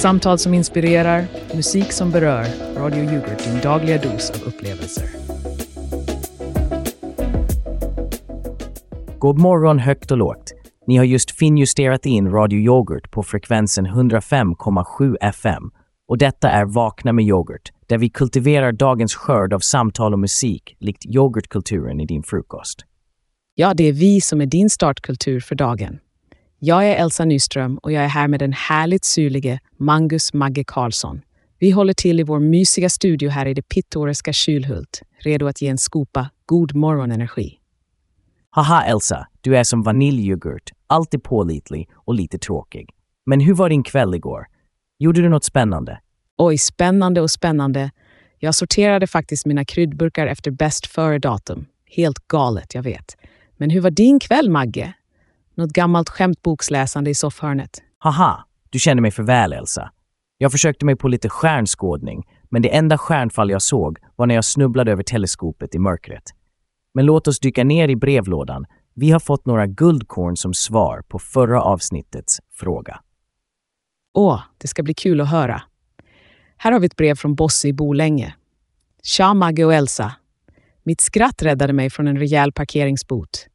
Samtal som inspirerar, musik som berör. Radio Yoghurt, din dagliga dos av upplevelser. God morgon högt och lågt. Ni har just finjusterat in Radio Yoghurt på frekvensen 105,7 FM. Och detta är Vakna med yoghurt, där vi kultiverar dagens skörd av samtal och musik likt yoghurtkulturen i din frukost. Ja, det är vi som är din startkultur för dagen. Jag är Elsa Nyström och jag är här med den härligt syrlige Mangus Magge Karlsson. Vi håller till i vår mysiga studio här i det pittoreska Kylhult, redo att ge en skopa god morgonenergi. Haha Elsa, du är som vaniljyoghurt, alltid pålitlig och lite tråkig. Men hur var din kväll igår? Gjorde du något spännande? Oj, spännande och spännande. Jag sorterade faktiskt mina kryddburkar efter bäst före-datum. Helt galet, jag vet. Men hur var din kväll, Magge? Något gammalt skämtboksläsande i soffhörnet? Haha, du känner mig för väl Elsa. Jag försökte mig på lite stjärnskådning, men det enda stjärnfall jag såg var när jag snubblade över teleskopet i mörkret. Men låt oss dyka ner i brevlådan. Vi har fått några guldkorn som svar på förra avsnittets fråga. Åh, det ska bli kul att höra. Här har vi ett brev från Bosse i Bolänge. Tja Magge och Elsa. Mitt skratt räddade mig från en rejäl parkeringsbot.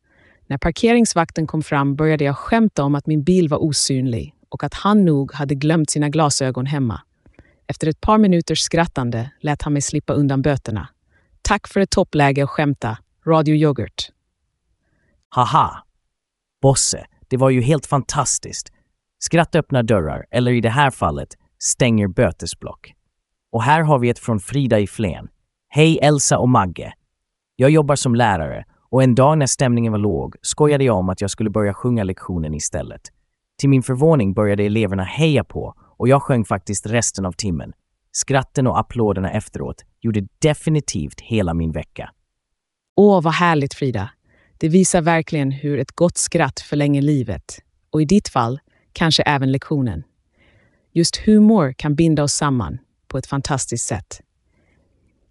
När parkeringsvakten kom fram började jag skämta om att min bil var osynlig och att han nog hade glömt sina glasögon hemma. Efter ett par minuters skrattande lät han mig slippa undan böterna. Tack för ett toppläge att skämta. Radio Yoghurt. Haha! Bosse, det var ju helt fantastiskt. Skratt öppnar dörrar, eller i det här fallet stänger bötesblock. Och här har vi ett från Frida i Flen. Hej Elsa och Magge. Jag jobbar som lärare och en dag när stämningen var låg skojade jag om att jag skulle börja sjunga lektionen istället. Till min förvåning började eleverna heja på och jag sjöng faktiskt resten av timmen. Skratten och applåderna efteråt gjorde definitivt hela min vecka. Åh, vad härligt Frida. Det visar verkligen hur ett gott skratt förlänger livet. Och i ditt fall, kanske även lektionen. Just humor kan binda oss samman på ett fantastiskt sätt.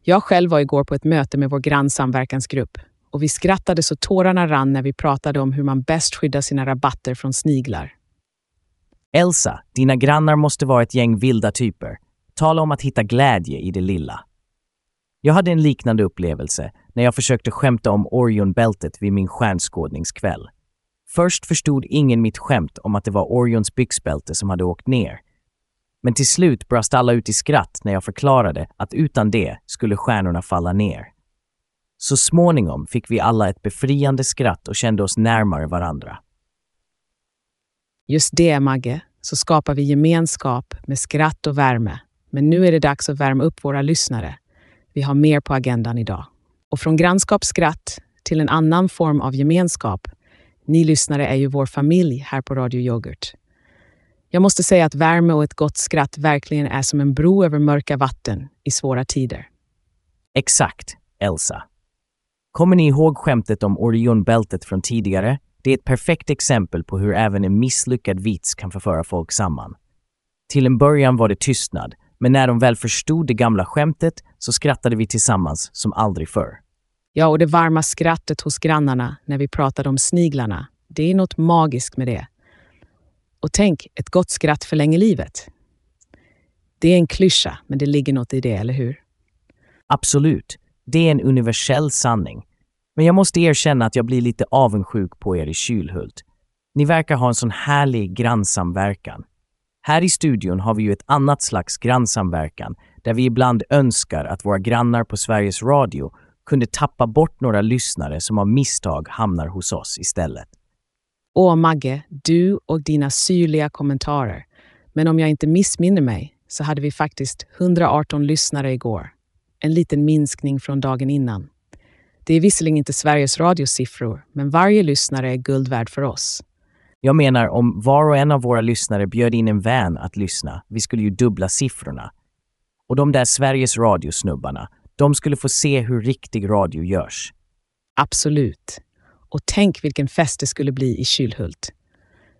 Jag själv var igår på ett möte med vår grannsamverkansgrupp och vi skrattade så tårarna rann när vi pratade om hur man bäst skyddar sina rabatter från sniglar. Elsa, dina grannar måste vara ett gäng vilda typer. Tala om att hitta glädje i det lilla. Jag hade en liknande upplevelse när jag försökte skämta om Orionbältet vid min stjärnskådningskväll. Först förstod ingen mitt skämt om att det var Orions byxbälte som hade åkt ner. Men till slut brast alla ut i skratt när jag förklarade att utan det skulle stjärnorna falla ner. Så småningom fick vi alla ett befriande skratt och kände oss närmare varandra. Just det, Magge, så skapar vi gemenskap med skratt och värme. Men nu är det dags att värma upp våra lyssnare. Vi har mer på agendan idag. Och från grannskapsskratt till en annan form av gemenskap. Ni lyssnare är ju vår familj här på Radio Yoghurt. Jag måste säga att värme och ett gott skratt verkligen är som en bro över mörka vatten i svåra tider. Exakt, Elsa. Kommer ni ihåg skämtet om Orionbältet från tidigare? Det är ett perfekt exempel på hur även en misslyckad vits kan förföra folk samman. Till en början var det tystnad, men när de väl förstod det gamla skämtet så skrattade vi tillsammans som aldrig förr. Ja, och det varma skrattet hos grannarna när vi pratade om sniglarna. Det är något magiskt med det. Och tänk, ett gott skratt förlänger livet. Det är en klyscha, men det ligger något i det, eller hur? Absolut. Det är en universell sanning. Men jag måste erkänna att jag blir lite avundsjuk på er i Kylhult. Ni verkar ha en sån härlig grannsamverkan. Här i studion har vi ju ett annat slags grannsamverkan där vi ibland önskar att våra grannar på Sveriges Radio kunde tappa bort några lyssnare som av misstag hamnar hos oss istället. Åh, Magge, du och dina syrliga kommentarer. Men om jag inte missminner mig så hade vi faktiskt 118 lyssnare igår. En liten minskning från dagen innan. Det är visserligen inte Sveriges Radios siffror, men varje lyssnare är guld värd för oss. Jag menar, om var och en av våra lyssnare bjöd in en vän att lyssna, vi skulle ju dubbla siffrorna. Och de där Sveriges Radio-snubbarna, de skulle få se hur riktig radio görs. Absolut. Och tänk vilken fest det skulle bli i Kylhult.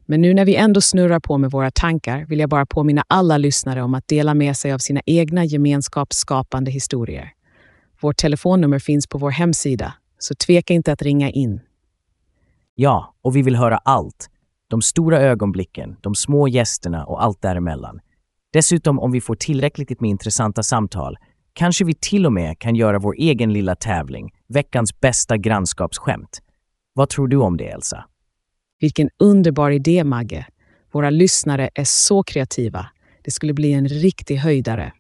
Men nu när vi ändå snurrar på med våra tankar vill jag bara påminna alla lyssnare om att dela med sig av sina egna gemenskapsskapande historier. Vårt telefonnummer finns på vår hemsida, så tveka inte att ringa in. Ja, och vi vill höra allt. De stora ögonblicken, de små gästerna och allt däremellan. Dessutom, om vi får tillräckligt med intressanta samtal, kanske vi till och med kan göra vår egen lilla tävling, veckans bästa grannskapsskämt. Vad tror du om det, Elsa? Vilken underbar idé, Magge. Våra lyssnare är så kreativa. Det skulle bli en riktig höjdare.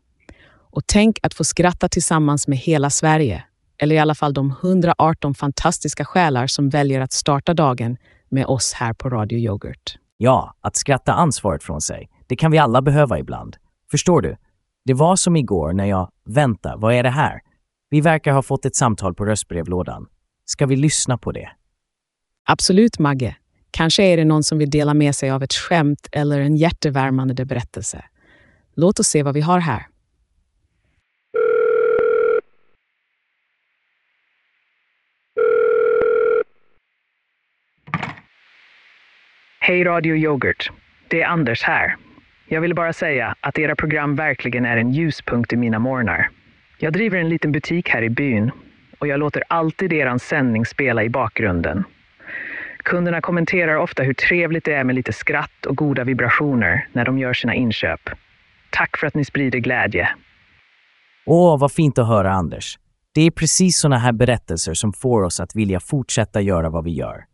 Och tänk att få skratta tillsammans med hela Sverige. Eller i alla fall de 118 fantastiska själar som väljer att starta dagen med oss här på Radio Yoghurt. Ja, att skratta ansvaret från sig. Det kan vi alla behöva ibland. Förstår du? Det var som igår när jag, vänta, vad är det här? Vi verkar ha fått ett samtal på röstbrevlådan. Ska vi lyssna på det? Absolut, Magge. Kanske är det någon som vill dela med sig av ett skämt eller en hjärtevärmande berättelse. Låt oss se vad vi har här. Hej Radio Yoghurt. Det är Anders här. Jag vill bara säga att era program verkligen är en ljuspunkt i mina morgnar. Jag driver en liten butik här i byn och jag låter alltid er sändning spela i bakgrunden. Kunderna kommenterar ofta hur trevligt det är med lite skratt och goda vibrationer när de gör sina inköp. Tack för att ni sprider glädje. Åh, vad fint att höra, Anders. Det är precis såna här berättelser som får oss att vilja fortsätta göra vad vi gör.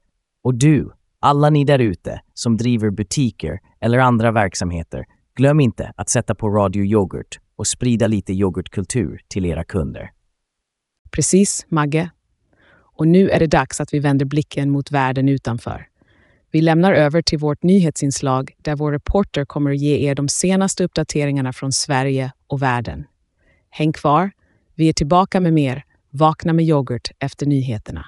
Och du, alla ni där ute som driver butiker eller andra verksamheter, glöm inte att sätta på Radio Yoghurt och sprida lite yoghurtkultur till era kunder. Precis, Magge. Och nu är det dags att vi vänder blicken mot världen utanför. Vi lämnar över till vårt nyhetsinslag där vår reporter kommer att ge er de senaste uppdateringarna från Sverige och världen. Häng kvar, vi är tillbaka med mer Vakna med yoghurt efter nyheterna.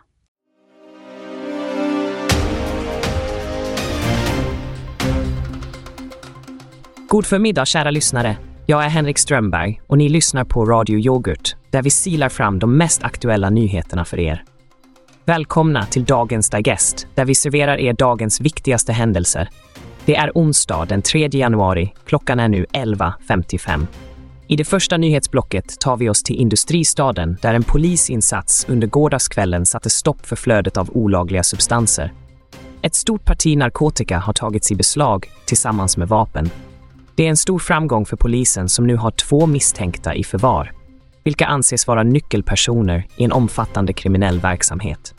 God förmiddag kära lyssnare. Jag är Henrik Strömberg och ni lyssnar på Radio Yoghurt där vi silar fram de mest aktuella nyheterna för er. Välkomna till dagens Digest där vi serverar er dagens viktigaste händelser. Det är onsdag den 3 januari. Klockan är nu 11.55. I det första nyhetsblocket tar vi oss till industristaden där en polisinsats under gårdagskvällen satte stopp för flödet av olagliga substanser. Ett stort parti narkotika har tagits i beslag tillsammans med vapen. Det är en stor framgång för polisen som nu har två misstänkta i förvar, vilka anses vara nyckelpersoner i en omfattande kriminell verksamhet.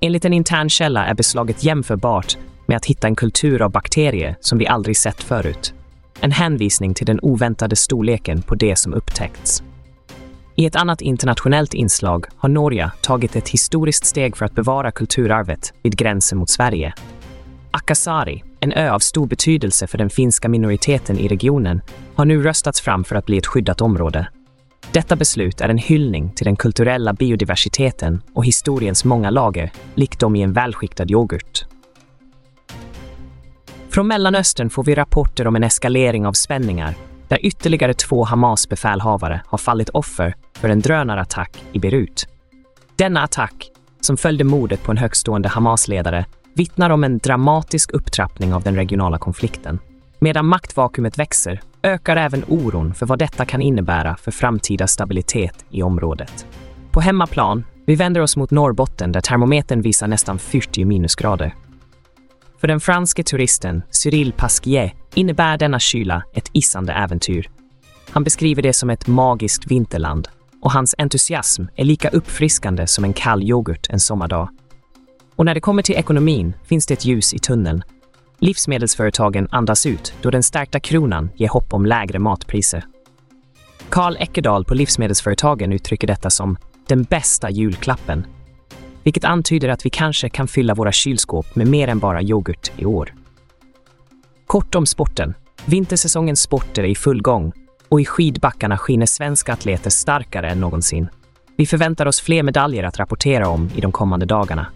Enligt en intern källa är beslaget jämförbart med att hitta en kultur av bakterier som vi aldrig sett förut. En hänvisning till den oväntade storleken på det som upptäckts. I ett annat internationellt inslag har Norge tagit ett historiskt steg för att bevara kulturarvet vid gränsen mot Sverige. Akasari, en ö av stor betydelse för den finska minoriteten i regionen, har nu röstats fram för att bli ett skyddat område. Detta beslut är en hyllning till den kulturella biodiversiteten och historiens många lager, likt dem i en välskiktad yoghurt. Från Mellanöstern får vi rapporter om en eskalering av spänningar där ytterligare två Hamas-befälhavare har fallit offer för en drönarattack i Beirut. Denna attack, som följde mordet på en högstående Hamas-ledare, vittnar om en dramatisk upptrappning av den regionala konflikten. Medan maktvakuumet växer ökar även oron för vad detta kan innebära för framtida stabilitet i området. På hemmaplan, vi vänder oss mot Norrbotten där termometern visar nästan 40 minusgrader. För den franske turisten Cyril Pasquier innebär denna kyla ett isande äventyr. Han beskriver det som ett magiskt vinterland och hans entusiasm är lika uppfriskande som en kall yoghurt en sommardag. Och när det kommer till ekonomin finns det ett ljus i tunneln. Livsmedelsföretagen andas ut då den stärkta kronan ger hopp om lägre matpriser. Karl Eckerdal på Livsmedelsföretagen uttrycker detta som den bästa julklappen vilket antyder att vi kanske kan fylla våra kylskåp med mer än bara yoghurt i år. Kort om sporten. Vintersäsongens sporter är i full gång och i skidbackarna skiner svenska atleter starkare än någonsin. Vi förväntar oss fler medaljer att rapportera om i de kommande dagarna.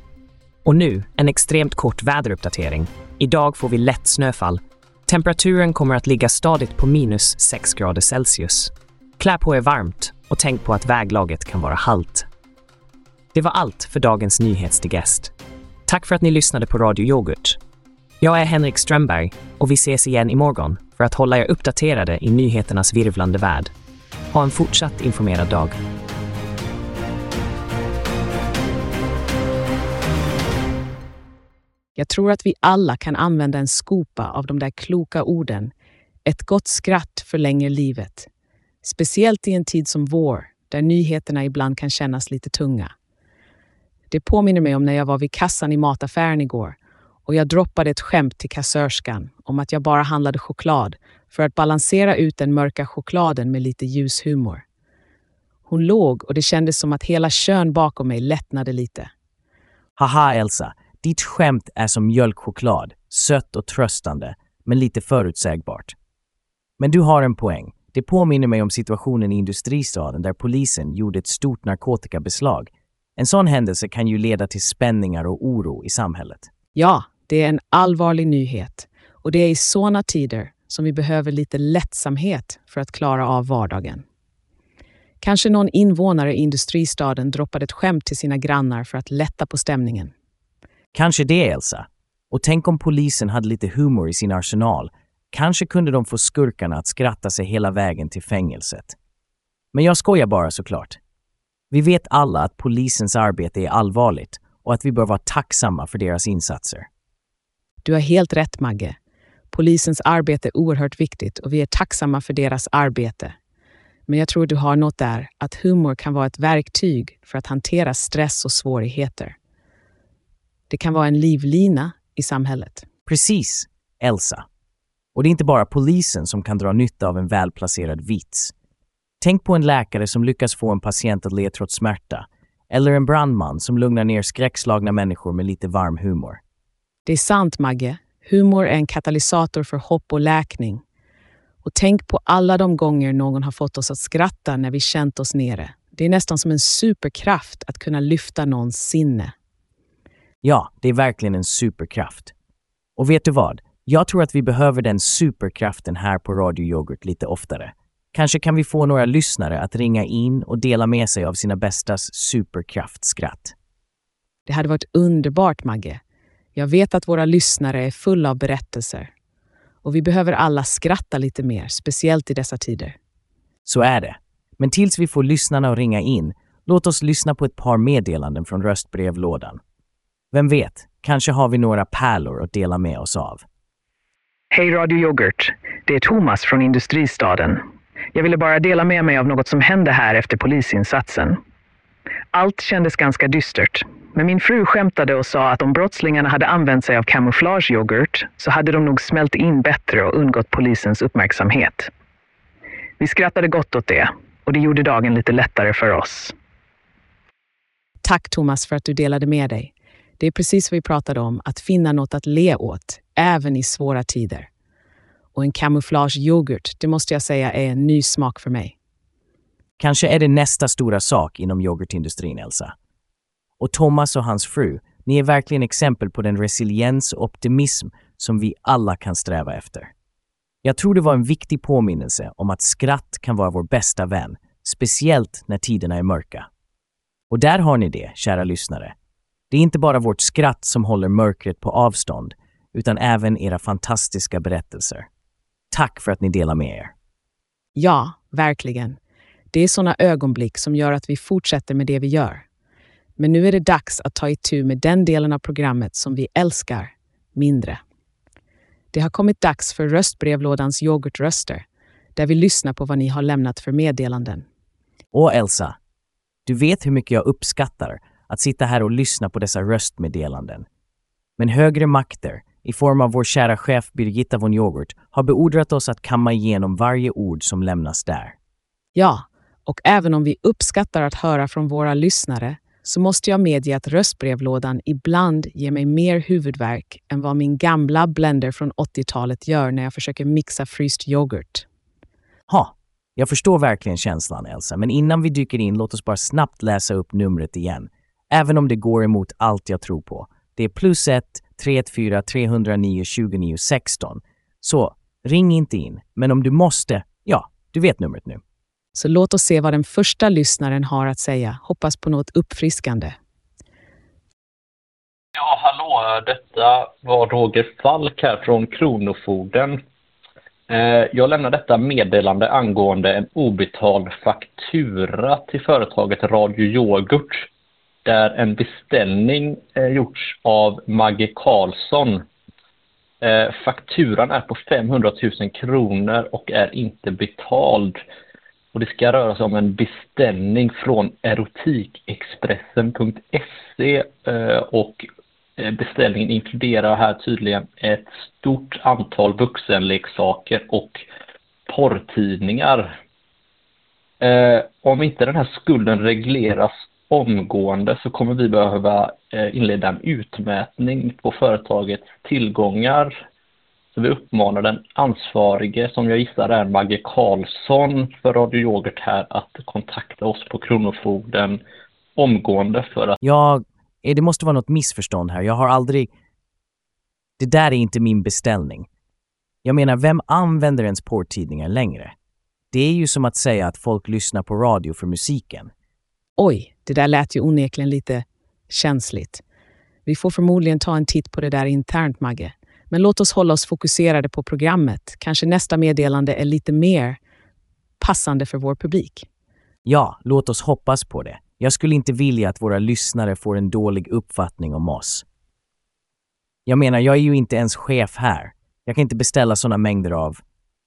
Och nu en extremt kort väderuppdatering. Idag får vi lätt snöfall. Temperaturen kommer att ligga stadigt på minus 6 grader Celsius. Klä på er varmt och tänk på att väglaget kan vara halt. Det var allt för dagens nyhetsdigest. Tack för att ni lyssnade på Radio Yoghurt. Jag är Henrik Strömberg och vi ses igen imorgon för att hålla er uppdaterade i nyheternas virvlande värld. Ha en fortsatt informerad dag. Jag tror att vi alla kan använda en skopa av de där kloka orden Ett gott skratt förlänger livet. Speciellt i en tid som vår, där nyheterna ibland kan kännas lite tunga. Det påminner mig om när jag var vid kassan i mataffären igår och jag droppade ett skämt till kassörskan om att jag bara handlade choklad för att balansera ut den mörka chokladen med lite ljus humor. Hon låg och det kändes som att hela kön bakom mig lättnade lite. Haha Elsa, ditt skämt är som mjölkchoklad, sött och tröstande, men lite förutsägbart. Men du har en poäng. Det påminner mig om situationen i industristaden där polisen gjorde ett stort narkotikabeslag. En sån händelse kan ju leda till spänningar och oro i samhället. Ja, det är en allvarlig nyhet och det är i såna tider som vi behöver lite lättsamhet för att klara av vardagen. Kanske någon invånare i industristaden droppade ett skämt till sina grannar för att lätta på stämningen. Kanske det, Elsa. Och tänk om polisen hade lite humor i sin arsenal. Kanske kunde de få skurkarna att skratta sig hela vägen till fängelset. Men jag skojar bara såklart. Vi vet alla att polisens arbete är allvarligt och att vi bör vara tacksamma för deras insatser. Du har helt rätt, Magge. Polisens arbete är oerhört viktigt och vi är tacksamma för deras arbete. Men jag tror du har något där, att humor kan vara ett verktyg för att hantera stress och svårigheter. Det kan vara en livlina i samhället. Precis, Elsa. Och det är inte bara polisen som kan dra nytta av en välplacerad vits. Tänk på en läkare som lyckas få en patient att le trots smärta. Eller en brandman som lugnar ner skräckslagna människor med lite varm humor. Det är sant, Magge. Humor är en katalysator för hopp och läkning. Och tänk på alla de gånger någon har fått oss att skratta när vi känt oss nere. Det är nästan som en superkraft att kunna lyfta någons sinne. Ja, det är verkligen en superkraft. Och vet du vad? Jag tror att vi behöver den superkraften här på Radio Yoghurt lite oftare. Kanske kan vi få några lyssnare att ringa in och dela med sig av sina bästas superkraftskratt. Det hade varit underbart, Magge. Jag vet att våra lyssnare är fulla av berättelser. Och vi behöver alla skratta lite mer, speciellt i dessa tider. Så är det. Men tills vi får lyssnarna att ringa in, låt oss lyssna på ett par meddelanden från röstbrevlådan. Vem vet, kanske har vi några pärlor att dela med oss av. Hej Radio Yoghurt. Det är Thomas från Industristaden. Jag ville bara dela med mig av något som hände här efter polisinsatsen. Allt kändes ganska dystert, men min fru skämtade och sa att om brottslingarna hade använt sig av kamouflageyoghurt så hade de nog smält in bättre och undgått polisens uppmärksamhet. Vi skrattade gott åt det och det gjorde dagen lite lättare för oss. Tack Thomas för att du delade med dig. Det är precis vad vi pratade om, att finna något att le åt, även i svåra tider. Och en kamouflageyoghurt, det måste jag säga är en ny smak för mig. Kanske är det nästa stora sak inom yoghurtindustrin, Elsa. Och Thomas och hans fru, ni är verkligen exempel på den resiliens och optimism som vi alla kan sträva efter. Jag tror det var en viktig påminnelse om att skratt kan vara vår bästa vän, speciellt när tiderna är mörka. Och där har ni det, kära lyssnare. Det är inte bara vårt skratt som håller mörkret på avstånd, utan även era fantastiska berättelser. Tack för att ni delar med er. Ja, verkligen. Det är sådana ögonblick som gör att vi fortsätter med det vi gör. Men nu är det dags att ta itu med den delen av programmet som vi älskar mindre. Det har kommit dags för röstbrevlådans yoghurtröster, där vi lyssnar på vad ni har lämnat för meddelanden. Och Elsa, du vet hur mycket jag uppskattar att sitta här och lyssna på dessa röstmeddelanden. Men högre makter, i form av vår kära chef Birgitta von Yoghurt, har beordrat oss att kamma igenom varje ord som lämnas där. Ja, och även om vi uppskattar att höra från våra lyssnare så måste jag medge att röstbrevlådan ibland ger mig mer huvudvärk än vad min gamla blender från 80-talet gör när jag försöker mixa fryst yoghurt. Ha, jag förstår verkligen känslan Elsa, men innan vi dyker in låt oss bara snabbt läsa upp numret igen. Även om det går emot allt jag tror på. Det är plus 1 314 309 29 16. Så ring inte in, men om du måste, ja, du vet numret nu. Så låt oss se vad den första lyssnaren har att säga. Hoppas på något uppfriskande. Ja, hallå, detta var Roger Falk här från Kronofogden. Eh, jag lämnar detta meddelande angående en obetald faktura till företaget Radio Yoghurt där en beställning eh, gjorts av Magge Karlsson. Eh, fakturan är på 500 000 kronor och är inte betald. Och det ska röra sig om en beställning från erotikexpressen.se eh, och eh, beställningen inkluderar här tydligen ett stort antal vuxenleksaker och porrtidningar. Eh, om inte den här skulden regleras omgående så kommer vi behöva eh, inleda en utmätning på företagets tillgångar. Så vi uppmanar den ansvarige, som jag gissar är Magge Karlsson för Radio Yoghurt här, att kontakta oss på Kronofogden omgående för att... Ja, eh, Det måste vara något missförstånd här. Jag har aldrig... Det där är inte min beställning. Jag menar, vem använder ens porrtidningar längre? Det är ju som att säga att folk lyssnar på radio för musiken. Oj, det där lät ju onekligen lite känsligt. Vi får förmodligen ta en titt på det där internt, Magge. Men låt oss hålla oss fokuserade på programmet. Kanske nästa meddelande är lite mer passande för vår publik. Ja, låt oss hoppas på det. Jag skulle inte vilja att våra lyssnare får en dålig uppfattning om oss. Jag menar, jag är ju inte ens chef här. Jag kan inte beställa sådana mängder av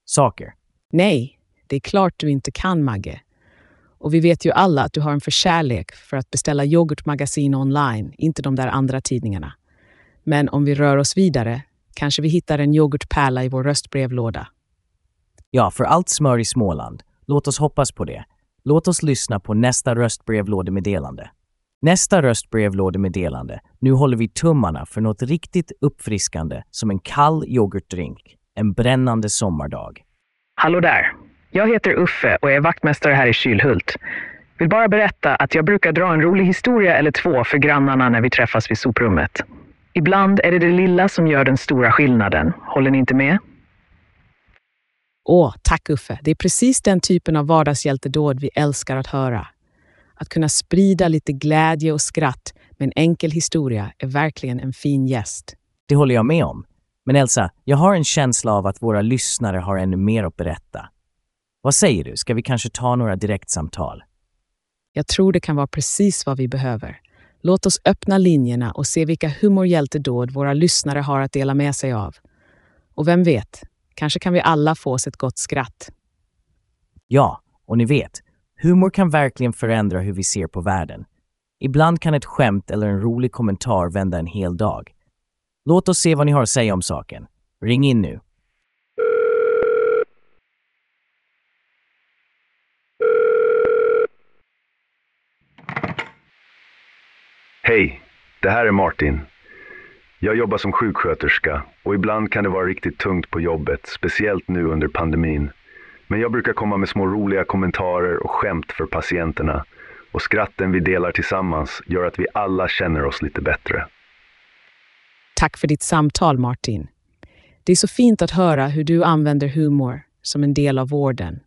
saker. Nej, det är klart du inte kan, Magge. Och vi vet ju alla att du har en förkärlek för att beställa yoghurtmagasin online, inte de där andra tidningarna. Men om vi rör oss vidare kanske vi hittar en yoghurtpärla i vår röstbrevlåda. Ja, för allt smör i Småland. Låt oss hoppas på det. Låt oss lyssna på nästa röstbrevlådemeddelande. Nästa röstbrevlådemeddelande. Nu håller vi tummarna för något riktigt uppfriskande som en kall yoghurtdrink. En brännande sommardag. Hallå där! Jag heter Uffe och är vaktmästare här i Kylhult. Vill bara berätta att jag brukar dra en rolig historia eller två för grannarna när vi träffas vid soprummet. Ibland är det det lilla som gör den stora skillnaden. Håller ni inte med? Åh, tack Uffe. Det är precis den typen av vardagshjältedåd vi älskar att höra. Att kunna sprida lite glädje och skratt med en enkel historia är verkligen en fin gäst. Det håller jag med om. Men Elsa, jag har en känsla av att våra lyssnare har ännu mer att berätta. Vad säger du? Ska vi kanske ta några direktsamtal? Jag tror det kan vara precis vad vi behöver. Låt oss öppna linjerna och se vilka humorhjältedåd våra lyssnare har att dela med sig av. Och vem vet, kanske kan vi alla få oss ett gott skratt. Ja, och ni vet, humor kan verkligen förändra hur vi ser på världen. Ibland kan ett skämt eller en rolig kommentar vända en hel dag. Låt oss se vad ni har att säga om saken. Ring in nu. Hej, det här är Martin. Jag jobbar som sjuksköterska och ibland kan det vara riktigt tungt på jobbet, speciellt nu under pandemin. Men jag brukar komma med små roliga kommentarer och skämt för patienterna. Och skratten vi delar tillsammans gör att vi alla känner oss lite bättre. Tack för ditt samtal, Martin. Det är så fint att höra hur du använder humor som en del av vården.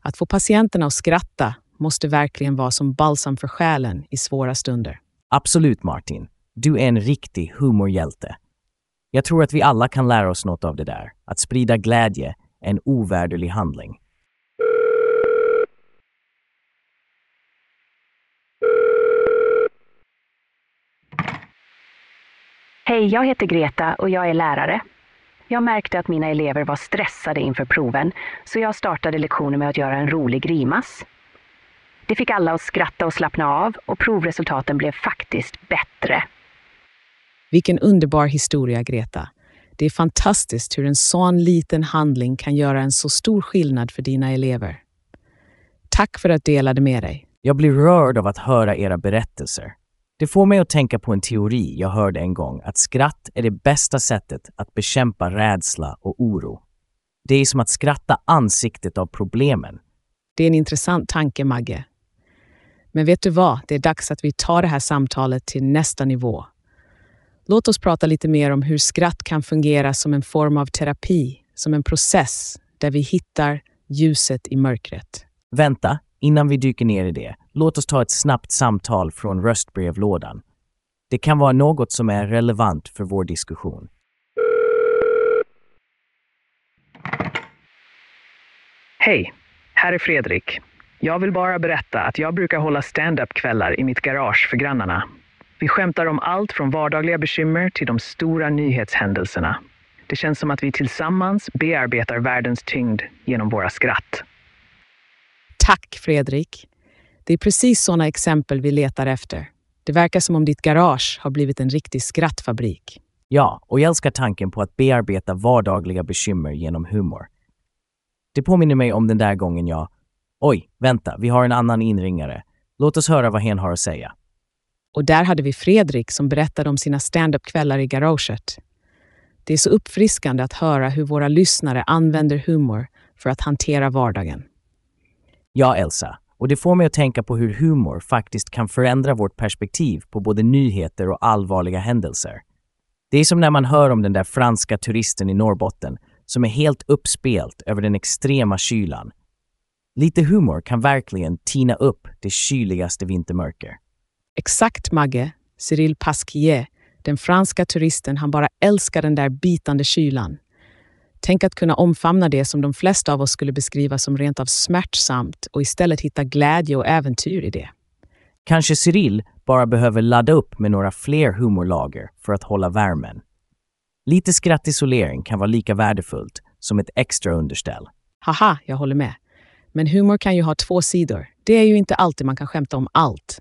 Att få patienterna att skratta måste verkligen vara som balsam för själen i svåra stunder. Absolut Martin, du är en riktig humorhjälte. Jag tror att vi alla kan lära oss något av det där. Att sprida glädje är en ovärderlig handling. Hej, jag heter Greta och jag är lärare. Jag märkte att mina elever var stressade inför proven, så jag startade lektionen med att göra en rolig grimas. Det fick alla att skratta och slappna av och provresultaten blev faktiskt bättre. Vilken underbar historia, Greta. Det är fantastiskt hur en sån liten handling kan göra en så stor skillnad för dina elever. Tack för att du delade med dig. Jag blir rörd av att höra era berättelser. Det får mig att tänka på en teori jag hörde en gång, att skratt är det bästa sättet att bekämpa rädsla och oro. Det är som att skratta ansiktet av problemen. Det är en intressant tanke, Magge. Men vet du vad? Det är dags att vi tar det här samtalet till nästa nivå. Låt oss prata lite mer om hur skratt kan fungera som en form av terapi, som en process där vi hittar ljuset i mörkret. Vänta, innan vi dyker ner i det, låt oss ta ett snabbt samtal från röstbrevlådan. Det kan vara något som är relevant för vår diskussion. Hej, här är Fredrik. Jag vill bara berätta att jag brukar hålla stand-up-kvällar i mitt garage för grannarna. Vi skämtar om allt från vardagliga bekymmer till de stora nyhetshändelserna. Det känns som att vi tillsammans bearbetar världens tyngd genom våra skratt. Tack, Fredrik. Det är precis sådana exempel vi letar efter. Det verkar som om ditt garage har blivit en riktig skrattfabrik. Ja, och jag älskar tanken på att bearbeta vardagliga bekymmer genom humor. Det påminner mig om den där gången jag... Oj, vänta, vi har en annan inringare. Låt oss höra vad hen har att säga. Och där hade vi Fredrik som berättade om sina stand-up-kvällar i garaget. Det är så uppfriskande att höra hur våra lyssnare använder humor för att hantera vardagen. Ja, Elsa, och det får mig att tänka på hur humor faktiskt kan förändra vårt perspektiv på både nyheter och allvarliga händelser. Det är som när man hör om den där franska turisten i Norrbotten som är helt uppspelt över den extrema kylan. Lite humor kan verkligen tina upp det kyligaste vintermörker. Exakt, Magge. Cyril Pasquier, den franska turisten, han bara älskar den där bitande kylan. Tänk att kunna omfamna det som de flesta av oss skulle beskriva som rent av smärtsamt och istället hitta glädje och äventyr i det. Kanske Cyril bara behöver ladda upp med några fler humorlager för att hålla värmen. Lite skrattisolering kan vara lika värdefullt som ett extra underställ. Haha, jag håller med. Men humor kan ju ha två sidor. Det är ju inte alltid man kan skämta om allt.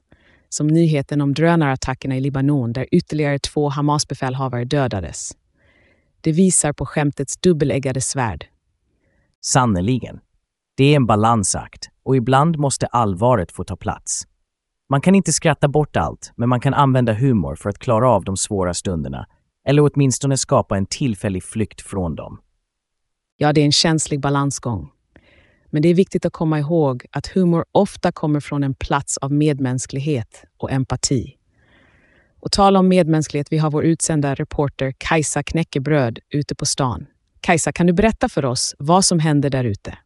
Som nyheten om drönarattackerna i Libanon där ytterligare två Hamas-befälhavare dödades. Det visar på skämtets dubbeläggade svärd. Sannerligen. Det är en balansakt och ibland måste allvaret få ta plats. Man kan inte skratta bort allt, men man kan använda humor för att klara av de svåra stunderna eller åtminstone skapa en tillfällig flykt från dem. Ja, det är en känslig balansgång. Men det är viktigt att komma ihåg att humor ofta kommer från en plats av medmänsklighet och empati. Och tala om medmänsklighet, vi har vår utsända reporter Kajsa Knäckebröd ute på stan. Kajsa, kan du berätta för oss vad som händer där ute?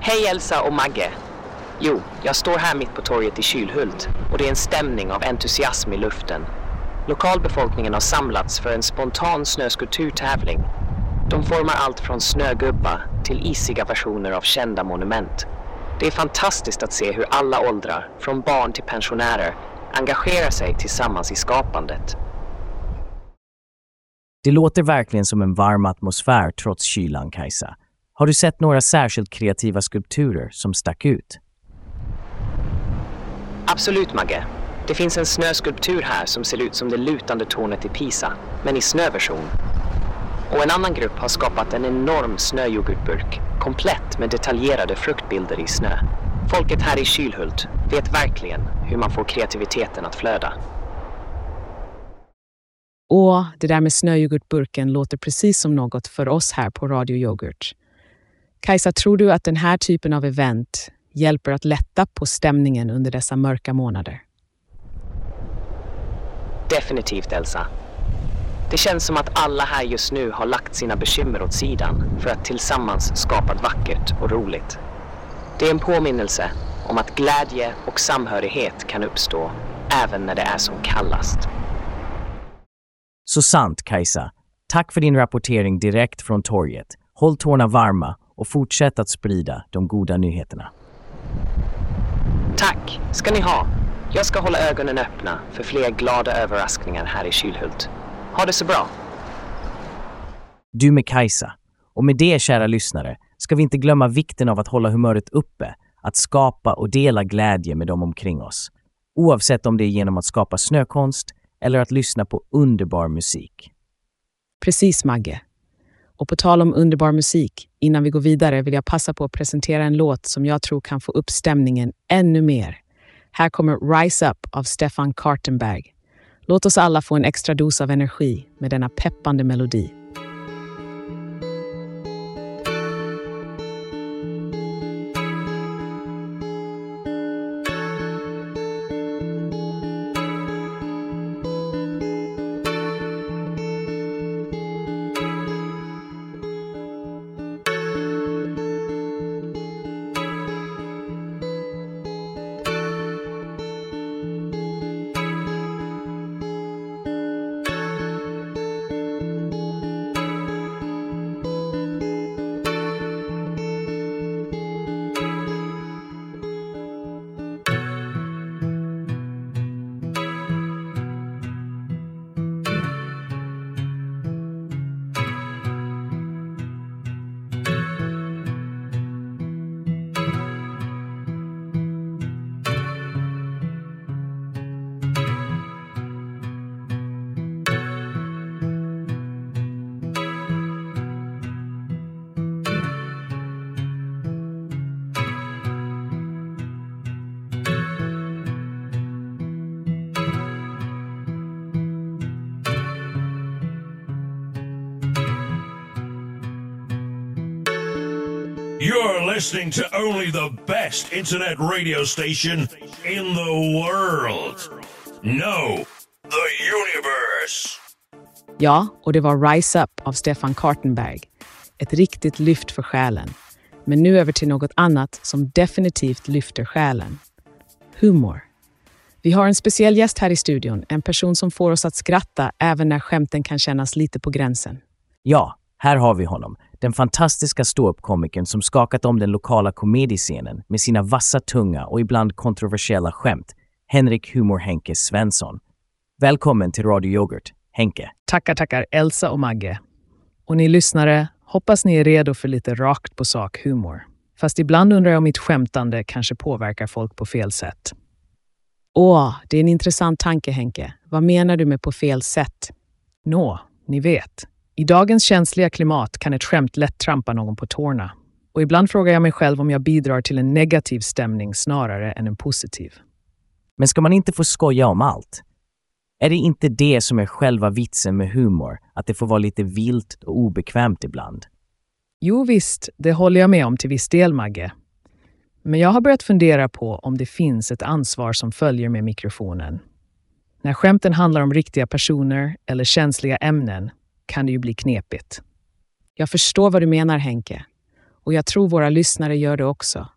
Hej Elsa och Magge! Jo, jag står här mitt på torget i Kylhult och det är en stämning av entusiasm i luften. Lokalbefolkningen har samlats för en spontan snöskulpturtävling. De formar allt från snögubbar till isiga versioner av kända monument. Det är fantastiskt att se hur alla åldrar, från barn till pensionärer, engagerar sig tillsammans i skapandet. Det låter verkligen som en varm atmosfär trots kylan, Kajsa. Har du sett några särskilt kreativa skulpturer som stack ut? Absolut, Magge. Det finns en snöskulptur här som ser ut som det lutande tornet i Pisa, men i snöversion. Och en annan grupp har skapat en enorm snöjoghurtburk, komplett med detaljerade fruktbilder i snö. Folket här i Kylhult vet verkligen hur man får kreativiteten att flöda. Och det där med snöjoghurtburken låter precis som något för oss här på Radio Yoghurt. Kajsa, tror du att den här typen av event hjälper att lätta på stämningen under dessa mörka månader? Definitivt, Elsa. Det känns som att alla här just nu har lagt sina bekymmer åt sidan för att tillsammans skapa vackert och roligt. Det är en påminnelse om att glädje och samhörighet kan uppstå även när det är som kallast. Så sant, Kajsa. Tack för din rapportering direkt från torget. Håll tårna varma och fortsätt att sprida de goda nyheterna. Tack ska ni ha. Jag ska hålla ögonen öppna för fler glada överraskningar här i Kylhult. Ha det så bra. Du med Kajsa. Och med det, kära lyssnare, ska vi inte glömma vikten av att hålla humöret uppe, att skapa och dela glädje med dem omkring oss. Oavsett om det är genom att skapa snökonst eller att lyssna på underbar musik. Precis, Magge. Och på tal om underbar musik, innan vi går vidare vill jag passa på att presentera en låt som jag tror kan få upp stämningen ännu mer. Här kommer Rise Up av Stefan Kartenberg. Låt oss alla få en extra dos av energi med denna peppande melodi. Listening to only the best internet radio station in the world. No, the universe. Ja, och det var Rise Up av Stefan Kartenberg. Ett riktigt lyft för själen. Men nu över till något annat som definitivt lyfter själen. Humor. Vi har en speciell gäst här i studion, en person som får oss att skratta även när skämten kan kännas lite på gränsen. Ja, här har vi honom. Den fantastiska ståuppkomikern som skakat om den lokala komediscenen med sina vassa tunga och ibland kontroversiella skämt. Henrik Humor Henke Svensson. Välkommen till Radio Yoghurt, Henke. Tackar, tackar Elsa och Magge. Och ni lyssnare, hoppas ni är redo för lite rakt på sak humor. Fast ibland undrar jag om mitt skämtande kanske påverkar folk på fel sätt. Åh, det är en intressant tanke Henke. Vad menar du med på fel sätt? Nå, ni vet. I dagens känsliga klimat kan ett skämt lätt trampa någon på tårna. Och ibland frågar jag mig själv om jag bidrar till en negativ stämning snarare än en positiv. Men ska man inte få skoja om allt? Är det inte det som är själva vitsen med humor, att det får vara lite vilt och obekvämt ibland? Jo visst, det håller jag med om till viss del, Magge. Men jag har börjat fundera på om det finns ett ansvar som följer med mikrofonen. När skämten handlar om riktiga personer eller känsliga ämnen kan det ju bli knepigt. Jag förstår vad du menar, Henke. Och jag tror våra lyssnare gör det också.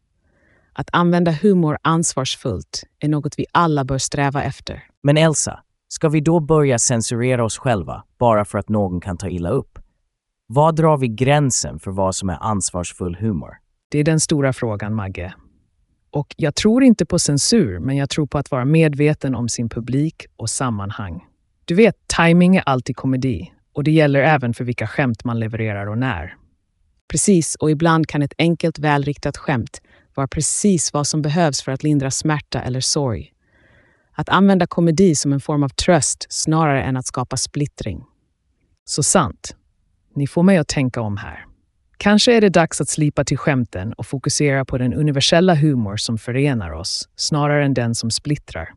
Att använda humor ansvarsfullt är något vi alla bör sträva efter. Men Elsa, ska vi då börja censurera oss själva bara för att någon kan ta illa upp? Var drar vi gränsen för vad som är ansvarsfull humor? Det är den stora frågan, Magge. Och jag tror inte på censur, men jag tror på att vara medveten om sin publik och sammanhang. Du vet, timing är alltid komedi och det gäller även för vilka skämt man levererar och när. Precis, och ibland kan ett enkelt välriktat skämt vara precis vad som behövs för att lindra smärta eller sorg. Att använda komedi som en form av tröst snarare än att skapa splittring. Så sant. Ni får mig att tänka om här. Kanske är det dags att slipa till skämten och fokusera på den universella humor som förenar oss, snarare än den som splittrar.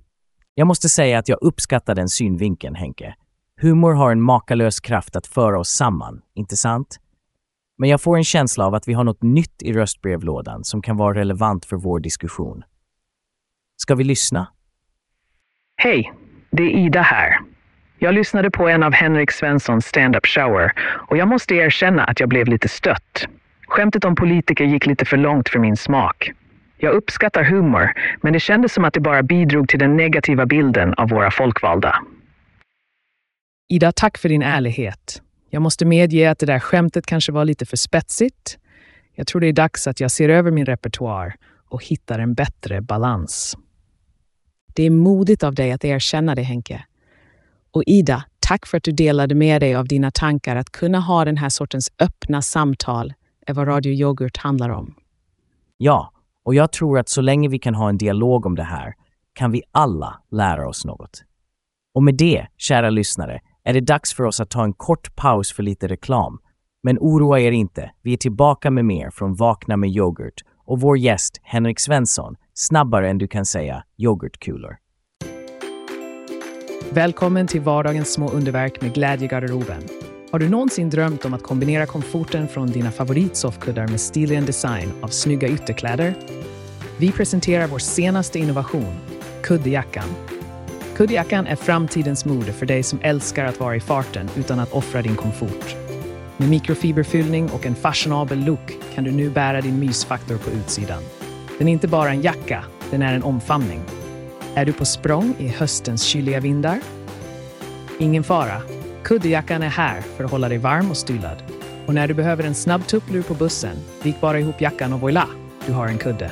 Jag måste säga att jag uppskattar den synvinkeln, Henke. Humor har en makalös kraft att föra oss samman, inte sant? Men jag får en känsla av att vi har något nytt i röstbrevlådan som kan vara relevant för vår diskussion. Ska vi lyssna? Hej, det är Ida här. Jag lyssnade på en av Henrik Svenssons stand-up shower och jag måste erkänna att jag blev lite stött. Skämtet om politiker gick lite för långt för min smak. Jag uppskattar humor, men det kändes som att det bara bidrog till den negativa bilden av våra folkvalda. Ida, tack för din ärlighet. Jag måste medge att det där skämtet kanske var lite för spetsigt. Jag tror det är dags att jag ser över min repertoar och hittar en bättre balans. Det är modigt av dig att erkänna det, Henke. Och Ida, tack för att du delade med dig av dina tankar. Att kunna ha den här sortens öppna samtal är vad Radio Yoghurt handlar om. Ja, och jag tror att så länge vi kan ha en dialog om det här kan vi alla lära oss något. Och med det, kära lyssnare, är det dags för oss att ta en kort paus för lite reklam. Men oroa er inte, vi är tillbaka med mer från Vakna med yoghurt och vår gäst Henrik Svensson, snabbare än du kan säga yoghurtkulor. Välkommen till vardagens små underverk med glädjegarderoben. Har du någonsin drömt om att kombinera komforten från dina favoritsoffkuddar med stilig design av snygga ytterkläder? Vi presenterar vår senaste innovation, kuddejackan. Kuddjackan är framtidens mode för dig som älskar att vara i farten utan att offra din komfort. Med mikrofiberfyllning och en fashionabel look kan du nu bära din mysfaktor på utsidan. Den är inte bara en jacka, den är en omfamning. Är du på språng i höstens kyliga vindar? Ingen fara. Kuddjackan är här för att hålla dig varm och stylad. Och när du behöver en snabb tupplur på bussen, vik bara ihop jackan och voila, du har en kudde.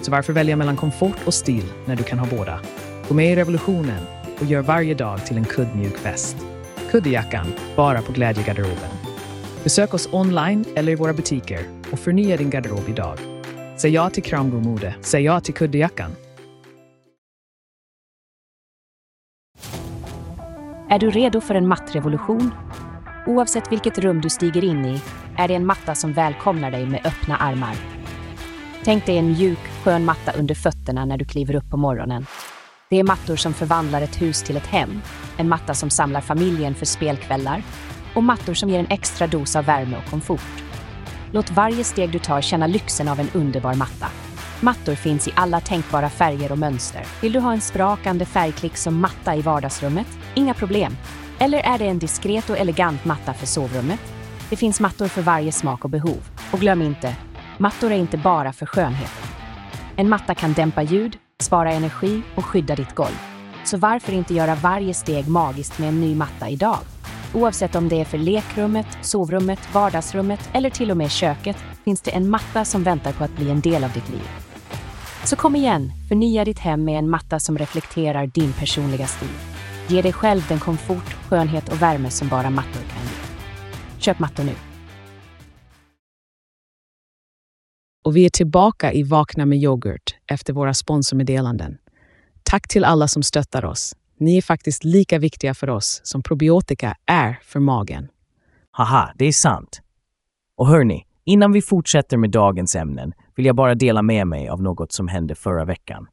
Så varför välja mellan komfort och stil när du kan ha båda? Gå med i revolutionen och gör varje dag till en kuddmjuk fest. Kuddejackan, bara på Glädjegarderoben. Besök oss online eller i våra butiker och förnya din garderob idag. Säg ja till kramgomode. Säg ja till Kuddejackan. Är du redo för en mattrevolution? Oavsett vilket rum du stiger in i är det en matta som välkomnar dig med öppna armar. Tänk dig en mjuk, skön matta under fötterna när du kliver upp på morgonen. Det är mattor som förvandlar ett hus till ett hem, en matta som samlar familjen för spelkvällar och mattor som ger en extra dos av värme och komfort. Låt varje steg du tar känna lyxen av en underbar matta. Mattor finns i alla tänkbara färger och mönster. Vill du ha en sprakande färgklick som matta i vardagsrummet? Inga problem. Eller är det en diskret och elegant matta för sovrummet? Det finns mattor för varje smak och behov. Och glöm inte, mattor är inte bara för skönheten. En matta kan dämpa ljud, spara energi och skydda ditt golv. Så varför inte göra varje steg magiskt med en ny matta idag? Oavsett om det är för lekrummet, sovrummet, vardagsrummet eller till och med köket finns det en matta som väntar på att bli en del av ditt liv. Så kom igen, förnya ditt hem med en matta som reflekterar din personliga stil. Ge dig själv den komfort, skönhet och värme som bara mattor kan ge. Köp mattor nu. Och vi är tillbaka i Vakna med yoghurt efter våra sponsormeddelanden. Tack till alla som stöttar oss. Ni är faktiskt lika viktiga för oss som probiotika är för magen. Haha, det är sant. Och hörni, innan vi fortsätter med dagens ämnen vill jag bara dela med mig av något som hände förra veckan.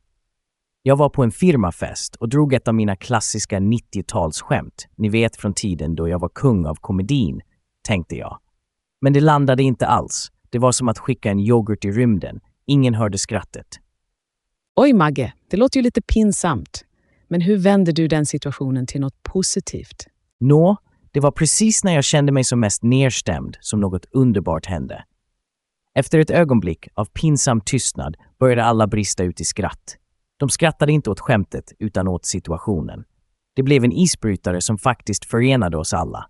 Jag var på en firmafest och drog ett av mina klassiska 90-talsskämt. Ni vet från tiden då jag var kung av komedin, tänkte jag. Men det landade inte alls. Det var som att skicka en yoghurt i rymden. Ingen hörde skrattet. Oj, Magge, det låter ju lite pinsamt. Men hur vänder du den situationen till något positivt? Nå, det var precis när jag kände mig som mest nedstämd som något underbart hände. Efter ett ögonblick av pinsam tystnad började alla brista ut i skratt. De skrattade inte åt skämtet utan åt situationen. Det blev en isbrytare som faktiskt förenade oss alla.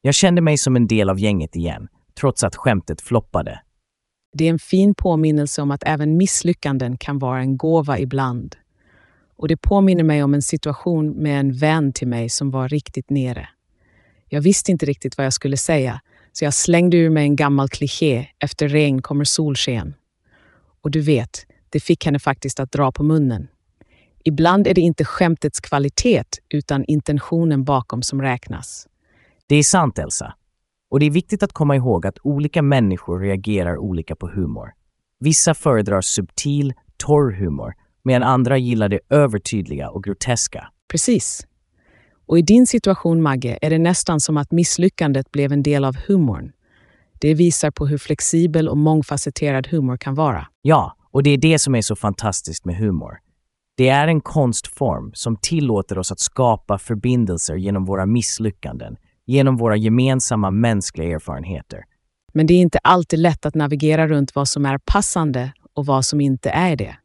Jag kände mig som en del av gänget igen, trots att skämtet floppade. Det är en fin påminnelse om att även misslyckanden kan vara en gåva ibland. Och det påminner mig om en situation med en vän till mig som var riktigt nere. Jag visste inte riktigt vad jag skulle säga, så jag slängde ur mig en gammal kliché efter regn kommer solsken. Och du vet, det fick henne faktiskt att dra på munnen. Ibland är det inte skämtets kvalitet utan intentionen bakom som räknas. Det är sant, Elsa. Och det är viktigt att komma ihåg att olika människor reagerar olika på humor. Vissa föredrar subtil, torr humor medan andra gillar det övertydliga och groteska. Precis. Och i din situation, Magge, är det nästan som att misslyckandet blev en del av humorn. Det visar på hur flexibel och mångfacetterad humor kan vara. Ja, och det är det som är så fantastiskt med humor. Det är en konstform som tillåter oss att skapa förbindelser genom våra misslyckanden, genom våra gemensamma mänskliga erfarenheter. Men det är inte alltid lätt att navigera runt vad som är passande och vad som inte är det.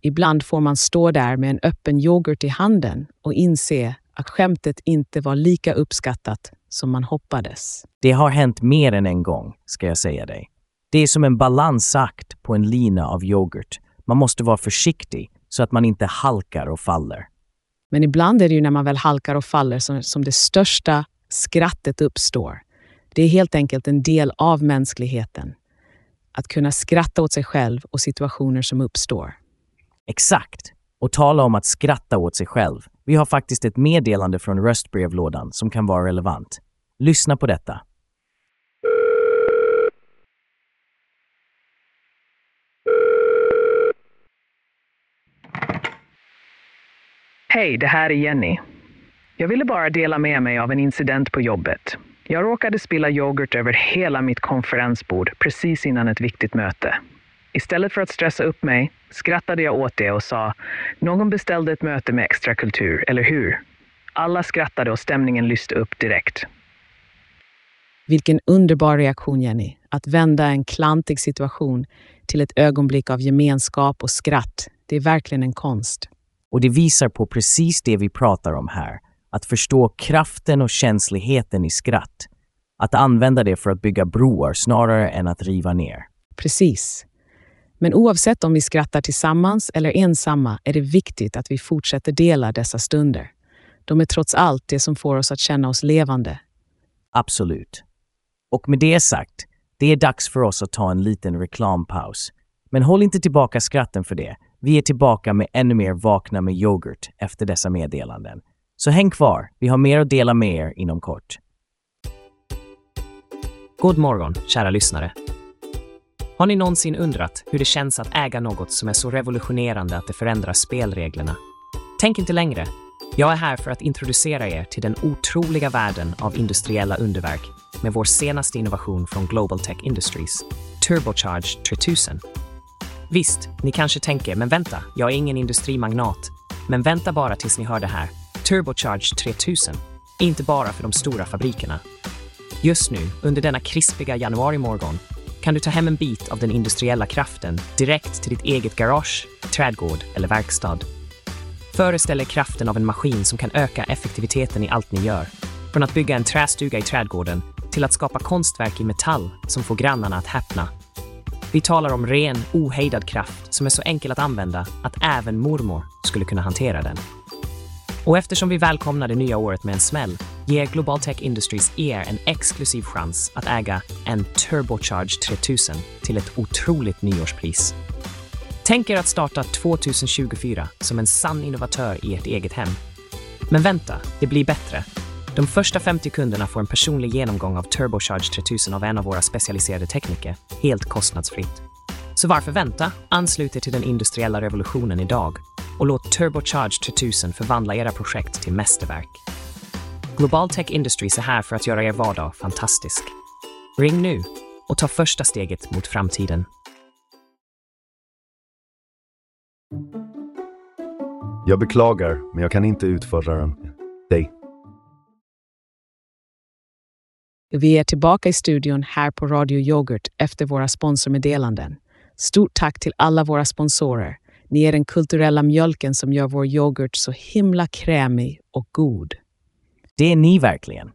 Ibland får man stå där med en öppen yoghurt i handen och inse att skämtet inte var lika uppskattat som man hoppades. Det har hänt mer än en gång, ska jag säga dig. Det är som en balansakt på en lina av yoghurt. Man måste vara försiktig så att man inte halkar och faller. Men ibland är det ju när man väl halkar och faller som, som det största skrattet uppstår. Det är helt enkelt en del av mänskligheten. Att kunna skratta åt sig själv och situationer som uppstår. Exakt. Och tala om att skratta åt sig själv. Vi har faktiskt ett meddelande från röstbrevlådan som kan vara relevant. Lyssna på detta. Hej, det här är Jenny. Jag ville bara dela med mig av en incident på jobbet. Jag råkade spilla yoghurt över hela mitt konferensbord precis innan ett viktigt möte. Istället för att stressa upp mig skrattade jag åt det och sa “Någon beställde ett möte med extra kultur, eller hur?” Alla skrattade och stämningen lyste upp direkt. Vilken underbar reaktion, Jenny. Att vända en klantig situation till ett ögonblick av gemenskap och skratt. Det är verkligen en konst. Och det visar på precis det vi pratar om här. Att förstå kraften och känsligheten i skratt. Att använda det för att bygga broar snarare än att riva ner. Precis. Men oavsett om vi skrattar tillsammans eller ensamma är det viktigt att vi fortsätter dela dessa stunder. De är trots allt det som får oss att känna oss levande. Absolut. Och med det sagt, det är dags för oss att ta en liten reklampaus. Men håll inte tillbaka skratten för det. Vi är tillbaka med ännu mer Vakna med yoghurt efter dessa meddelanden. Så häng kvar, vi har mer att dela med er inom kort. God morgon, kära lyssnare. Har ni någonsin undrat hur det känns att äga något som är så revolutionerande att det förändrar spelreglerna? Tänk inte längre. Jag är här för att introducera er till den otroliga världen av industriella underverk med vår senaste innovation från Global Tech Industries, Turbocharge 3000. Visst, ni kanske tänker, men vänta, jag är ingen industrimagnat. Men vänta bara tills ni hör det här. Turbocharge 3000. Inte bara för de stora fabrikerna. Just nu, under denna krispiga januarimorgon, kan du ta hem en bit av den industriella kraften direkt till ditt eget garage, trädgård eller verkstad. Föreställ er kraften av en maskin som kan öka effektiviteten i allt ni gör. Från att bygga en trästuga i trädgården till att skapa konstverk i metall som får grannarna att häpna. Vi talar om ren, ohejdad kraft som är så enkel att använda att även mormor skulle kunna hantera den. Och eftersom vi välkomnar det nya året med en smäll ger Global Tech Industries er en exklusiv chans att äga en Turbocharge 3000 till ett otroligt nyårspris. Tänk er att starta 2024 som en sann innovatör i ert eget hem. Men vänta, det blir bättre. De första 50 kunderna får en personlig genomgång av Turbocharge 3000 av en av våra specialiserade tekniker, helt kostnadsfritt. Så varför vänta? Anslut er till den industriella revolutionen idag och låt Turbocharge 3000 förvandla era projekt till mästerverk. Global Tech Industries är här för att göra er vardag fantastisk. Ring nu och ta första steget mot framtiden. Jag beklagar, men jag kan inte utföra den. Dig. Vi är tillbaka i studion här på Radio Yoghurt efter våra sponsormeddelanden. Stort tack till alla våra sponsorer. Ni är den kulturella mjölken som gör vår yoghurt så himla krämig och god. Det är ni verkligen.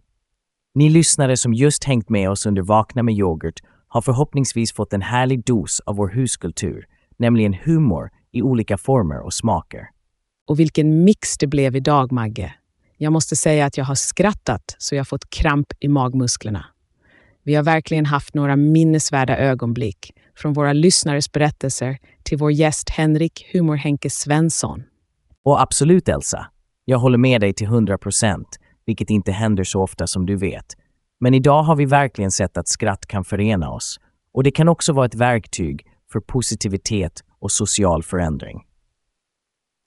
Ni lyssnare som just hängt med oss under Vakna med yoghurt har förhoppningsvis fått en härlig dos av vår huskultur, nämligen humor i olika former och smaker. Och vilken mix det blev idag, Magge. Jag måste säga att jag har skrattat så jag fått kramp i magmusklerna. Vi har verkligen haft några minnesvärda ögonblick, från våra lyssnares berättelser till vår gäst Henrik Humor-Henke Svensson. Och absolut Elsa, jag håller med dig till 100 procent, vilket inte händer så ofta som du vet. Men idag har vi verkligen sett att skratt kan förena oss. Och det kan också vara ett verktyg för positivitet och social förändring.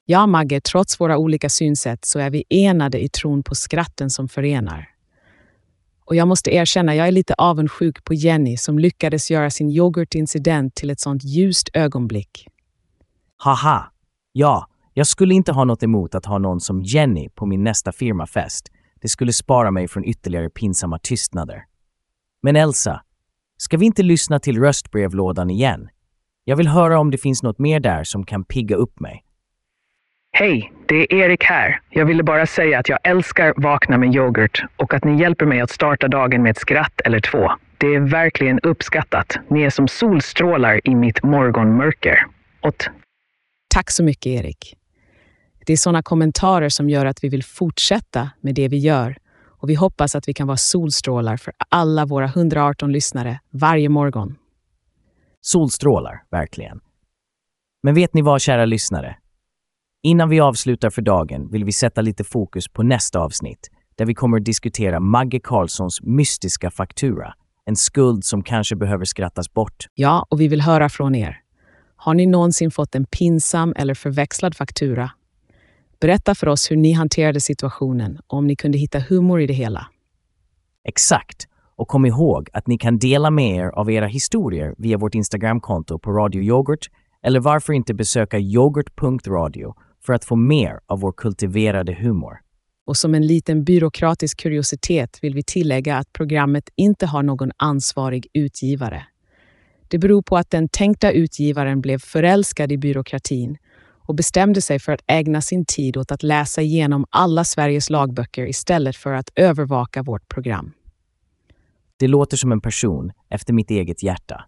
Ja, Magge, trots våra olika synsätt så är vi enade i tron på skratten som förenar. Och jag måste erkänna, jag är lite avundsjuk på Jenny som lyckades göra sin yoghurtincident till ett sånt ljust ögonblick. Haha! Ja, jag skulle inte ha något emot att ha någon som Jenny på min nästa firmafest. Det skulle spara mig från ytterligare pinsamma tystnader. Men Elsa, ska vi inte lyssna till röstbrevlådan igen? Jag vill höra om det finns något mer där som kan pigga upp mig. Hej, det är Erik här. Jag ville bara säga att jag älskar Vakna med yoghurt och att ni hjälper mig att starta dagen med ett skratt eller två. Det är verkligen uppskattat. Ni är som solstrålar i mitt morgonmörker. Och Tack så mycket, Erik. Det är sådana kommentarer som gör att vi vill fortsätta med det vi gör och vi hoppas att vi kan vara solstrålar för alla våra 118 lyssnare varje morgon. Solstrålar, verkligen. Men vet ni vad, kära lyssnare? Innan vi avslutar för dagen vill vi sätta lite fokus på nästa avsnitt, där vi kommer att diskutera Magge Carlssons mystiska faktura. En skuld som kanske behöver skrattas bort. Ja, och vi vill höra från er. Har ni någonsin fått en pinsam eller förväxlad faktura? Berätta för oss hur ni hanterade situationen och om ni kunde hitta humor i det hela. Exakt! Och kom ihåg att ni kan dela med er av era historier via vårt Instagramkonto på Radio Yoghurt eller varför inte besöka yoghurt.radio för att få mer av vår kultiverade humor. Och som en liten byråkratisk kuriositet vill vi tillägga att programmet inte har någon ansvarig utgivare. Det beror på att den tänkta utgivaren blev förälskad i byråkratin och bestämde sig för att ägna sin tid åt att läsa igenom alla Sveriges lagböcker istället för att övervaka vårt program. Det låter som en person efter mitt eget hjärta.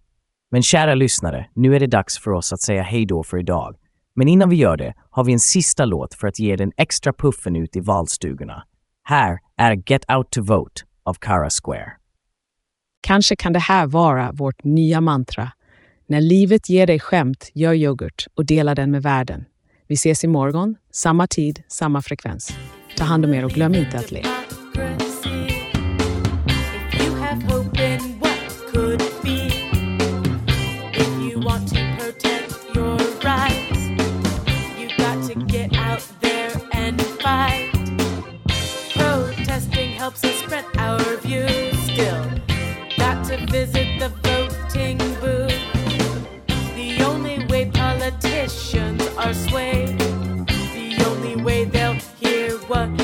Men kära lyssnare, nu är det dags för oss att säga hej då för idag. Men innan vi gör det har vi en sista låt för att ge den extra puffen ut i valstugorna. Här är Get Out to Vote av Cara Square. Kanske kan det här vara vårt nya mantra. När livet ger dig skämt, gör yoghurt och dela den med världen. Vi ses imorgon, samma tid, samma frekvens. Ta hand om er och glöm inte att le. are swayed. The only way they'll hear what